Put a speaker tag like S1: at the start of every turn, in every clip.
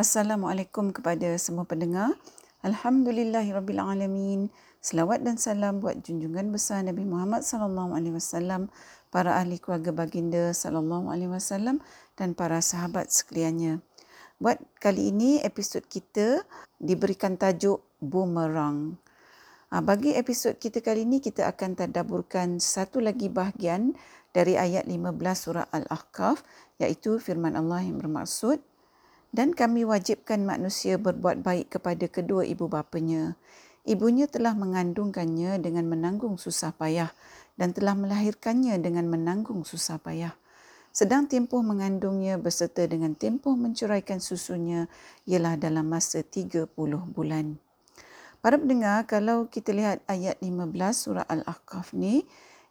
S1: Assalamualaikum kepada semua pendengar. Alhamdulillahirabbilalamin. Selawat dan salam buat junjungan besar Nabi Muhammad sallallahu alaihi wasallam, para ahli keluarga baginda sallallahu alaihi wasallam dan para sahabat sekaliannya. Buat kali ini episod kita diberikan tajuk Boomerang. Ah, bagi episod kita kali ini kita akan tadabburkan satu lagi bahagian dari ayat 15 surah Al-Ahqaf iaitu firman Allah yang bermaksud dan kami wajibkan manusia berbuat baik kepada kedua ibu bapanya. Ibunya telah mengandungkannya dengan menanggung susah payah dan telah melahirkannya dengan menanggung susah payah. Sedang tempoh mengandungnya beserta dengan tempoh mencuraikan susunya ialah dalam masa 30 bulan. Para pendengar, kalau kita lihat ayat 15 surah Al-Ahqaf ni,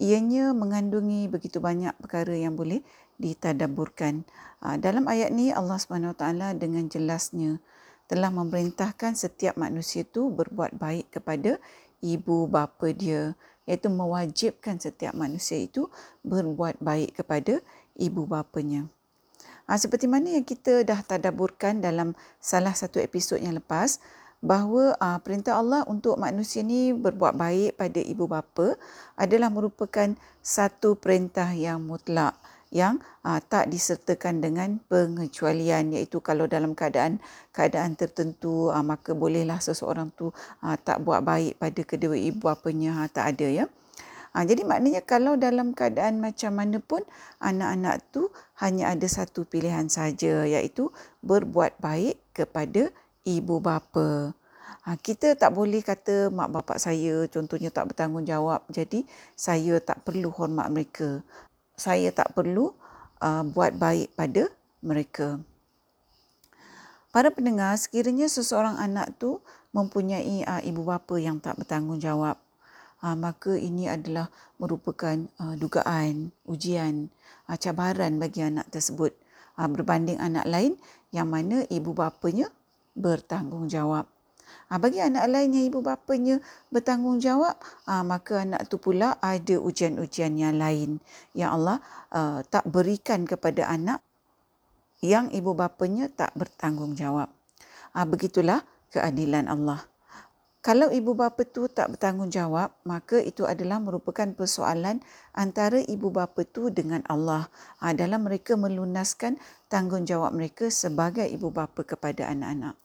S1: ianya mengandungi begitu banyak perkara yang boleh ditadaburkan. Ah, dalam ayat ni Allah SWT dengan jelasnya telah memerintahkan setiap manusia itu berbuat baik kepada ibu bapa dia iaitu mewajibkan setiap manusia itu berbuat baik kepada ibu bapanya. Ha, seperti mana yang kita dah tadaburkan dalam salah satu episod yang lepas, bahawa uh, perintah Allah untuk manusia ni berbuat baik pada ibu bapa adalah merupakan satu perintah yang mutlak yang uh, tak disertakan dengan pengecualian iaitu kalau dalam keadaan keadaan tertentu uh, maka bolehlah seseorang tu uh, tak buat baik pada kedua ibu bapanya uh, tak ada ya Ha, jadi maknanya kalau dalam keadaan macam mana pun anak-anak tu hanya ada satu pilihan saja iaitu berbuat baik kepada ibu bapa. Ha, kita tak boleh kata mak bapak saya contohnya tak bertanggungjawab jadi saya tak perlu hormat mereka. Saya tak perlu uh, buat baik pada mereka. Para pendengar, sekiranya seseorang anak tu mempunyai uh, ibu bapa yang tak bertanggungjawab, uh, maka ini adalah merupakan uh, dugaan, ujian, uh, cabaran bagi anak tersebut uh, berbanding anak lain yang mana ibu bapanya bertanggungjawab. Ha, bagi anak lain yang ibu bapanya bertanggungjawab, ha, maka anak tu pula ada ujian-ujian yang lain yang Allah uh, tak berikan kepada anak yang ibu bapanya tak bertanggungjawab. Ha, begitulah keadilan Allah. Kalau ibu bapa tu tak bertanggungjawab, maka itu adalah merupakan persoalan antara ibu bapa tu dengan Allah ha, dalam mereka melunaskan tanggungjawab mereka sebagai ibu bapa kepada anak-anak.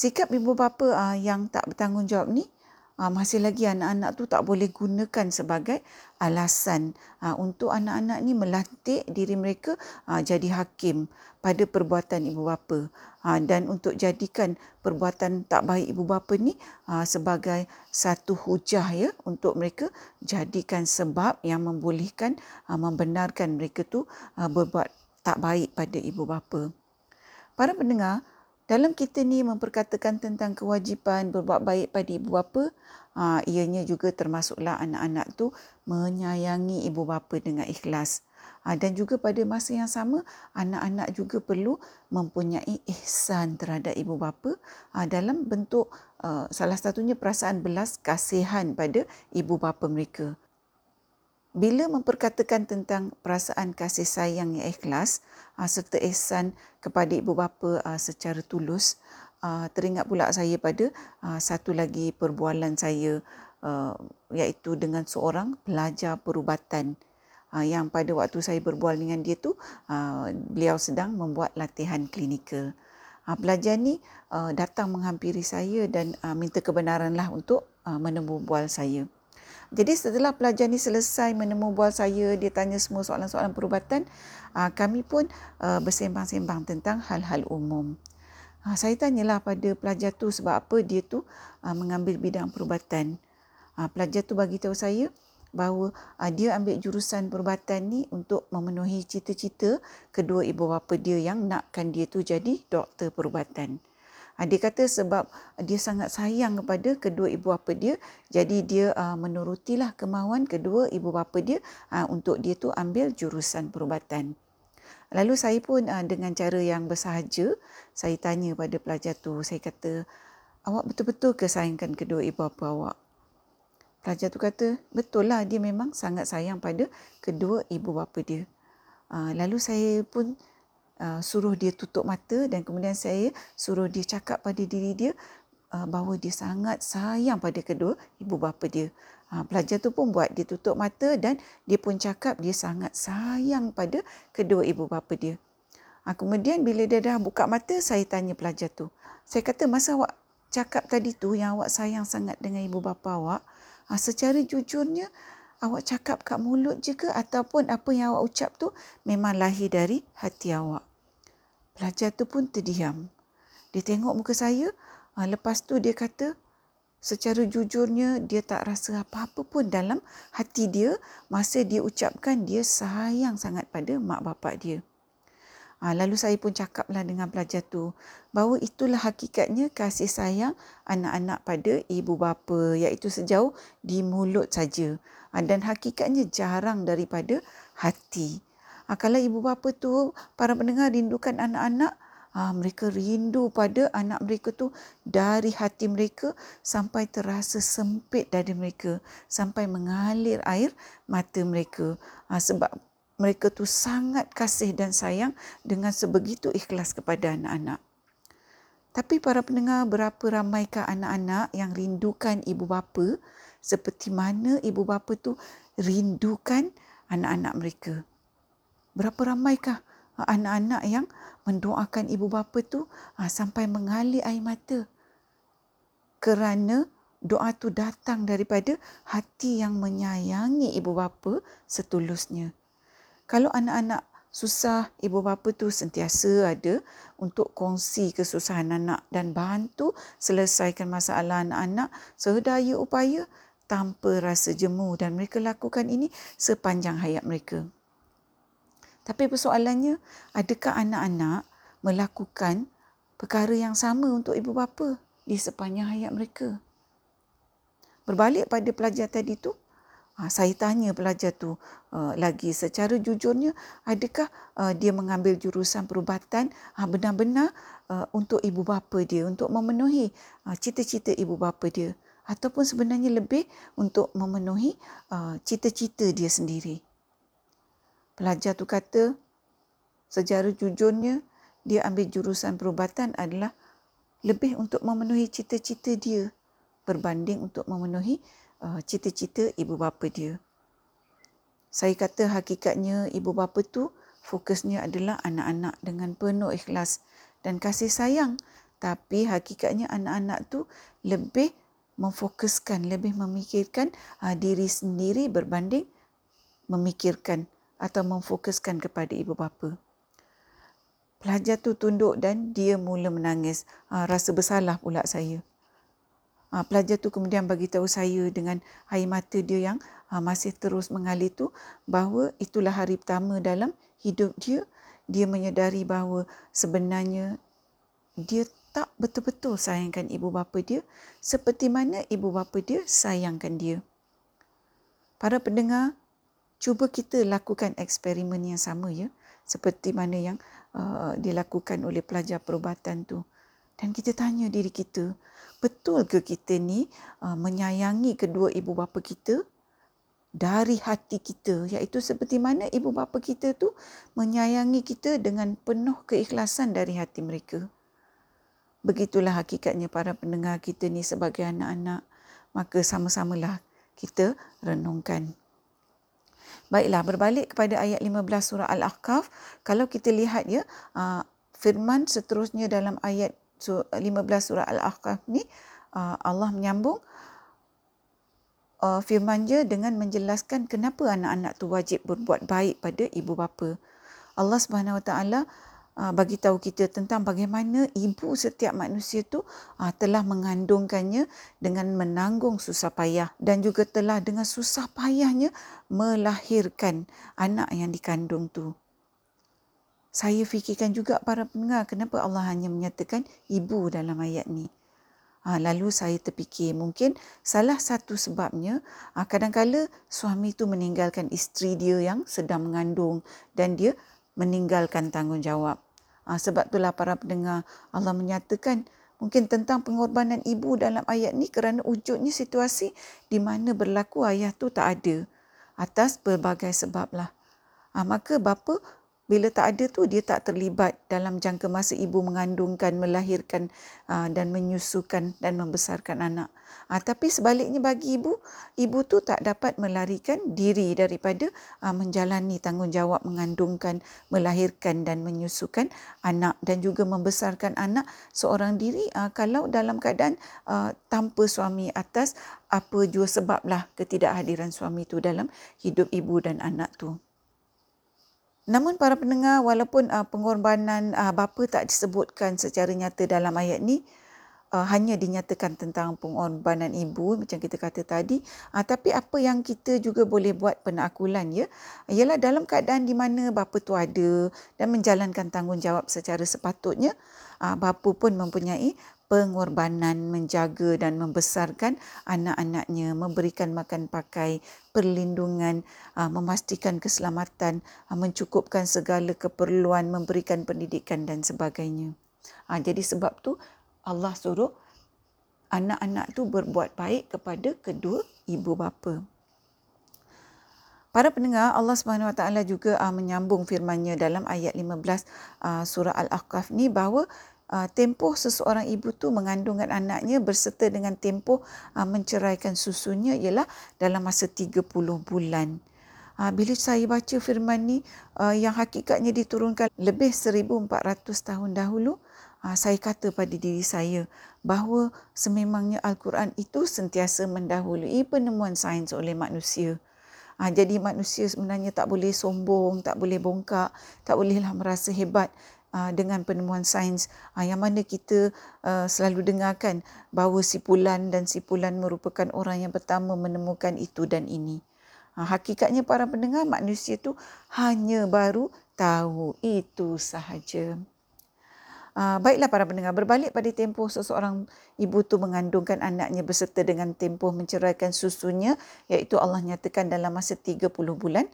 S1: Sikap ibu bapa uh, yang tak bertanggungjawab ni uh, masih lagi anak-anak tu tak boleh gunakan sebagai alasan uh, untuk anak-anak ni melantik diri mereka uh, jadi hakim pada perbuatan ibu bapa uh, dan untuk jadikan perbuatan tak baik ibu bapa ni uh, sebagai satu hujah ya untuk mereka jadikan sebab yang membolehkan uh, membenarkan mereka tu uh, berbuat tak baik pada ibu bapa. Para pendengar, dalam kita ni memperkatakan tentang kewajipan berbuat baik pada ibu bapa, ha, ianya juga termasuklah anak-anak tu menyayangi ibu bapa dengan ikhlas. Ha, dan juga pada masa yang sama, anak-anak juga perlu mempunyai ihsan terhadap ibu bapa ha, dalam bentuk uh, salah satunya perasaan belas kasihan pada ibu bapa mereka bila memperkatakan tentang perasaan kasih sayang yang ikhlas uh, serta ihsan kepada ibu bapa uh, secara tulus uh, teringat pula saya pada satu lagi perbualan saya iaitu dengan seorang pelajar perubatan. Yang pada waktu saya berbual dengan dia tu beliau sedang membuat latihan klinikal. Pelajar ni datang menghampiri saya dan minta kebenaranlah untuk uh, menemu bual saya jadi setelah pelajar ni selesai menemu bual saya, dia tanya semua soalan-soalan perubatan, ah, kami pun ah, bersembang-sembang tentang hal-hal umum. Ah, saya tanyalah pada pelajar tu sebab apa dia tu mengambil bidang perubatan. Pelajar tu bagi tahu saya bahawa dia ambil jurusan perubatan ni untuk memenuhi cita-cita kedua ibu bapa dia yang nakkan dia tu jadi doktor perubatan. Ha, dia kata sebab dia sangat sayang kepada kedua ibu bapa dia, jadi dia uh, menurutilah kemahuan kedua ibu bapa dia uh, untuk dia tu ambil jurusan perubatan. Lalu saya pun dengan cara yang bersahaja, saya tanya pada pelajar tu, saya kata, awak betul-betul ke sayangkan kedua ibu bapa awak? Pelajar tu kata, betul lah dia memang sangat sayang pada kedua ibu bapa dia. Lalu saya pun uh, suruh dia tutup mata dan kemudian saya suruh dia cakap pada diri dia uh, bahawa dia sangat sayang pada kedua ibu bapa dia. Ha, pelajar tu pun buat dia tutup mata dan dia pun cakap dia sangat sayang pada kedua ibu bapa dia. Ha, kemudian bila dia dah buka mata, saya tanya pelajar tu. Saya kata masa awak cakap tadi tu yang awak sayang sangat dengan ibu bapa awak, ha, secara jujurnya awak cakap kat mulut je ke ataupun apa yang awak ucap tu memang lahir dari hati awak. Pelajar tu pun terdiam. Dia tengok muka saya, ha, lepas tu dia kata, secara jujurnya dia tak rasa apa-apa pun dalam hati dia masa dia ucapkan dia sayang sangat pada mak bapak dia. Ha, lalu saya pun cakaplah dengan pelajar tu bahawa itulah hakikatnya kasih sayang anak-anak pada ibu bapa iaitu sejauh di mulut saja. Ha, dan hakikatnya jarang daripada hati. Ha, kalau ibu bapa tu para pendengar rindukan anak-anak, ha, mereka rindu pada anak mereka tu dari hati mereka sampai terasa sempit dari mereka sampai mengalir air mata mereka ha, sebab mereka tu sangat kasih dan sayang dengan sebegitu ikhlas kepada anak-anak. Tapi para pendengar berapa ramaikah anak-anak yang rindukan ibu bapa seperti mana ibu bapa tu rindukan anak-anak mereka. Berapa ramaikah anak-anak yang mendoakan ibu bapa tu ha, sampai mengalir air mata kerana doa tu datang daripada hati yang menyayangi ibu bapa setulusnya. Kalau anak-anak susah, ibu bapa tu sentiasa ada untuk kongsi kesusahan anak dan bantu selesaikan masalah anak-anak sedaya upaya tanpa rasa jemu dan mereka lakukan ini sepanjang hayat mereka. Tapi persoalannya, adakah anak-anak melakukan perkara yang sama untuk ibu bapa di sepanjang hayat mereka? Berbalik pada pelajar tadi tu, ha, saya tanya pelajar tu uh, lagi secara jujurnya, adakah uh, dia mengambil jurusan perubatan benar-benar untuk ibu bapa dia, untuk memenuhi uh, cita-cita ibu bapa dia ataupun sebenarnya lebih untuk memenuhi uh, cita-cita dia sendiri. Pelajar tu kata, secara jujurnya, dia ambil jurusan perubatan adalah lebih untuk memenuhi cita-cita dia berbanding untuk memenuhi uh, cita-cita ibu bapa dia. Saya kata hakikatnya ibu bapa tu fokusnya adalah anak-anak dengan penuh ikhlas dan kasih sayang. Tapi hakikatnya anak-anak tu lebih memfokuskan, lebih memikirkan uh, diri sendiri berbanding memikirkan atau memfokuskan kepada ibu bapa. Pelajar tu tunduk dan dia mula menangis. Ha, rasa bersalah pula saya. Ha, pelajar tu kemudian bagi tahu saya dengan air mata dia yang ha, masih terus mengalir tu bahawa itulah hari pertama dalam hidup dia. Dia menyedari bahawa sebenarnya dia tak betul-betul sayangkan ibu bapa dia seperti mana ibu bapa dia sayangkan dia. Para pendengar, cuba kita lakukan eksperimen yang sama ya. Seperti mana yang uh, dilakukan oleh pelajar perubatan tu. Dan kita tanya diri kita betul ke kita ni uh, menyayangi kedua ibu bapa kita dari hati kita? Iaitu seperti mana ibu bapa kita tu menyayangi kita dengan penuh keikhlasan dari hati mereka? Begitulah hakikatnya para pendengar kita ni sebagai anak-anak. Maka sama-samalah kita renungkan Baiklah, berbalik kepada ayat 15 surah Al-Ahqaf, kalau kita lihat ya, uh, firman seterusnya dalam ayat 15 surah Al-Ahqaf ni, uh, Allah menyambung uh, firman dia dengan menjelaskan kenapa anak-anak tu wajib berbuat baik pada ibu bapa. Allah Subhanahu Wa Taala Ah, bagi tahu kita tentang bagaimana ibu setiap manusia tu ah, telah mengandungkannya dengan menanggung susah payah dan juga telah dengan susah payahnya melahirkan anak yang dikandung tu. Saya fikirkan juga para pendengar kenapa Allah hanya menyatakan ibu dalam ayat ni. Ha, lalu saya terfikir mungkin salah satu sebabnya ha, kadang-kala suami tu meninggalkan isteri dia yang sedang mengandung dan dia meninggalkan tanggungjawab. Ha, sebab itulah para pendengar Allah menyatakan mungkin tentang pengorbanan ibu dalam ayat ni kerana wujudnya situasi di mana berlaku ayah tu tak ada atas berbagai sebab lah. Ha, maka bapa bila tak ada tu dia tak terlibat dalam jangka masa ibu mengandungkan, melahirkan uh, dan menyusukan dan membesarkan anak. Uh, tapi sebaliknya bagi ibu, ibu tu tak dapat melarikan diri daripada uh, menjalani tanggungjawab mengandungkan, melahirkan dan menyusukan anak dan juga membesarkan anak seorang diri kalau dalam keadaan tanpa suami atas apa jua sebablah ketidakhadiran suami tu dalam hidup ibu dan anak tu. Namun para pendengar walaupun uh, pengorbanan uh, bapa tak disebutkan secara nyata dalam ayat ni uh, hanya dinyatakan tentang pengorbanan ibu macam kita kata tadi uh, tapi apa yang kita juga boleh buat penakulan ya ialah dalam keadaan di mana bapa tu ada dan menjalankan tanggungjawab secara sepatutnya uh, bapa pun mempunyai pengorbanan menjaga dan membesarkan anak-anaknya, memberikan makan pakai, perlindungan, ah, memastikan keselamatan, ah, mencukupkan segala keperluan, memberikan pendidikan dan sebagainya. Ah, jadi sebab tu Allah suruh anak-anak tu berbuat baik kepada kedua ibu bapa. Para pendengar, Allah Subhanahu Wa Taala juga menyambung firman-Nya dalam ayat 15 surah Al-Ahqaf ni bahawa uh, tempoh seseorang ibu tu mengandungkan anaknya berserta dengan tempoh uh, menceraikan susunya ialah dalam masa 30 bulan. Uh, bila saya baca firman ni yang hakikatnya diturunkan lebih 1400 tahun dahulu, saya kata pada diri saya bahawa sememangnya Al-Quran itu sentiasa mendahului penemuan sains oleh manusia. Ha, jadi manusia sebenarnya tak boleh sombong, tak boleh bongkak, tak bolehlah merasa hebat dengan penemuan sains uh, yang mana kita uh, selalu dengarkan bahawa sipulan dan sipulan merupakan orang yang pertama menemukan itu dan ini. Hakikatnya para pendengar manusia itu hanya baru tahu itu sahaja. Baiklah para pendengar, berbalik pada tempoh seseorang ibu tu mengandungkan anaknya berserta dengan tempoh menceraikan susunya iaitu Allah nyatakan dalam masa 30 bulan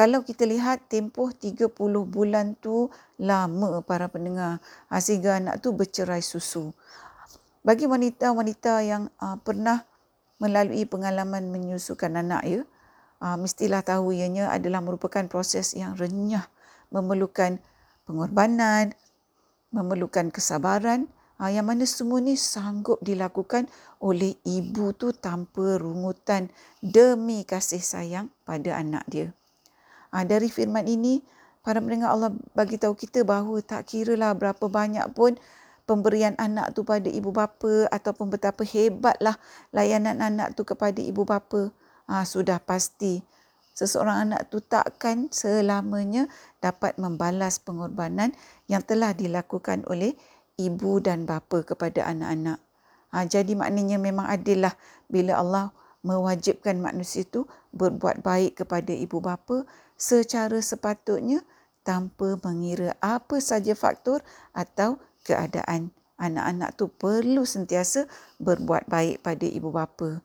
S1: kalau kita lihat tempoh 30 bulan tu lama para pendengar ha, sehingga anak tu bercerai susu. Bagi wanita-wanita yang uh, pernah melalui pengalaman menyusukan anak ya, uh, mestilah tahu ianya adalah merupakan proses yang renyah, memerlukan pengorbanan, memerlukan kesabaran uh, yang mana semua ni sanggup dilakukan oleh ibu tu tanpa rungutan demi kasih sayang pada anak dia. Ha, dari firman ini, para pendengar Allah bagi tahu kita bahawa tak kira lah berapa banyak pun pemberian anak tu pada ibu bapa ataupun betapa hebatlah layanan anak tu kepada ibu bapa. Ha, sudah pasti seseorang anak tu takkan selamanya dapat membalas pengorbanan yang telah dilakukan oleh ibu dan bapa kepada anak-anak. Ha, jadi maknanya memang adillah bila Allah mewajibkan manusia itu berbuat baik kepada ibu bapa secara sepatutnya tanpa mengira apa saja faktor atau keadaan. Anak-anak tu perlu sentiasa berbuat baik pada ibu bapa.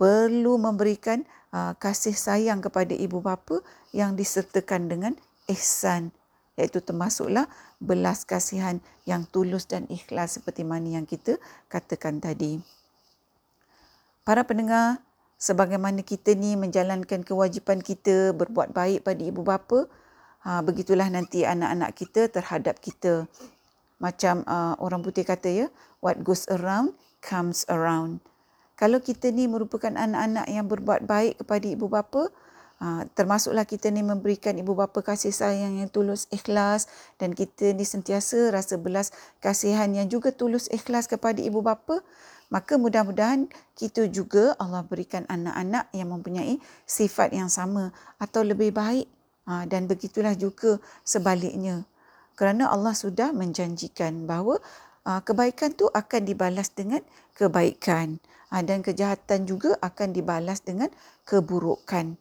S1: Perlu memberikan uh, kasih sayang kepada ibu bapa yang disertakan dengan ihsan iaitu termasuklah belas kasihan yang tulus dan ikhlas seperti mana yang kita katakan tadi. Para pendengar, sebagaimana kita ni menjalankan kewajipan kita berbuat baik pada ibu bapa, ha, begitulah nanti anak-anak kita terhadap kita. Macam uh, orang putih kata ya, what goes around comes around. Kalau kita ni merupakan anak-anak yang berbuat baik kepada ibu bapa, Ha, termasuklah kita ni memberikan ibu bapa kasih sayang yang tulus ikhlas dan kita ni sentiasa rasa belas kasihan yang juga tulus ikhlas kepada ibu bapa maka mudah-mudahan kita juga Allah berikan anak-anak yang mempunyai sifat yang sama atau lebih baik. Ha, dan begitulah juga sebaliknya. Kerana Allah sudah menjanjikan bahawa ha, kebaikan tu akan dibalas dengan kebaikan. Ha, dan kejahatan juga akan dibalas dengan keburukan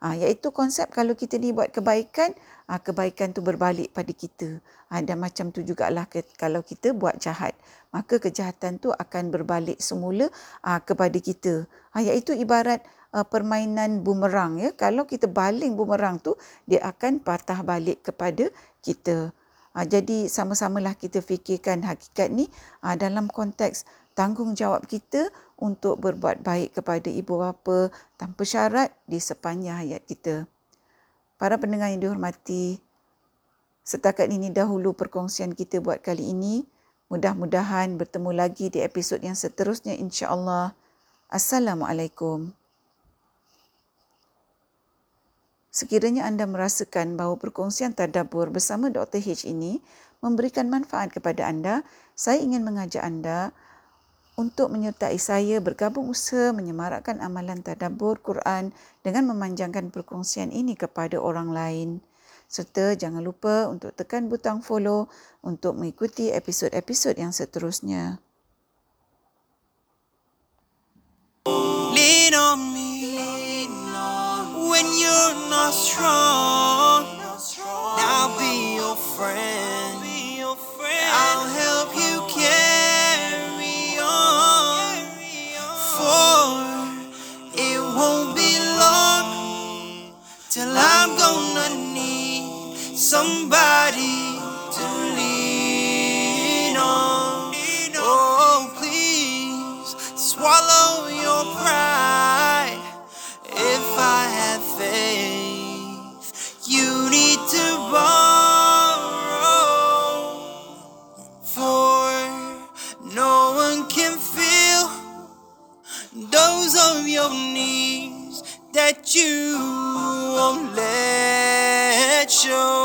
S1: Ha, iaitu konsep kalau kita ni buat kebaikan, ha, kebaikan tu berbalik pada kita. Ha, dan macam tu jugalah ke, kalau kita buat jahat. Maka kejahatan tu akan berbalik semula ha, kepada kita. Ha, iaitu ibarat uh, permainan bumerang. Ya. Kalau kita baling bumerang tu, dia akan patah balik kepada kita. Ha, jadi sama-samalah kita fikirkan hakikat ni ha, dalam konteks tanggungjawab kita untuk berbuat baik kepada ibu bapa tanpa syarat di sepanjang hayat kita.
S2: Para pendengar yang dihormati, setakat ini dahulu perkongsian kita buat kali ini. Mudah-mudahan bertemu lagi di episod yang seterusnya insya-Allah. Assalamualaikum. Sekiranya anda merasakan bahawa perkongsian tadabbur bersama Dr. H ini memberikan manfaat kepada anda, saya ingin mengajak anda untuk menyertai saya bergabung usaha menyemarakkan amalan tadabbur Quran dengan memanjangkan perkongsian ini kepada orang lain. Serta jangan lupa untuk tekan butang follow untuk mengikuti episod-episod yang seterusnya. Lean on me when you're not strong. I'll be your friend. Somebody to lean on. Oh, please swallow your pride. If I have faith, you need to borrow, for no one can feel those of your needs that you won't let show.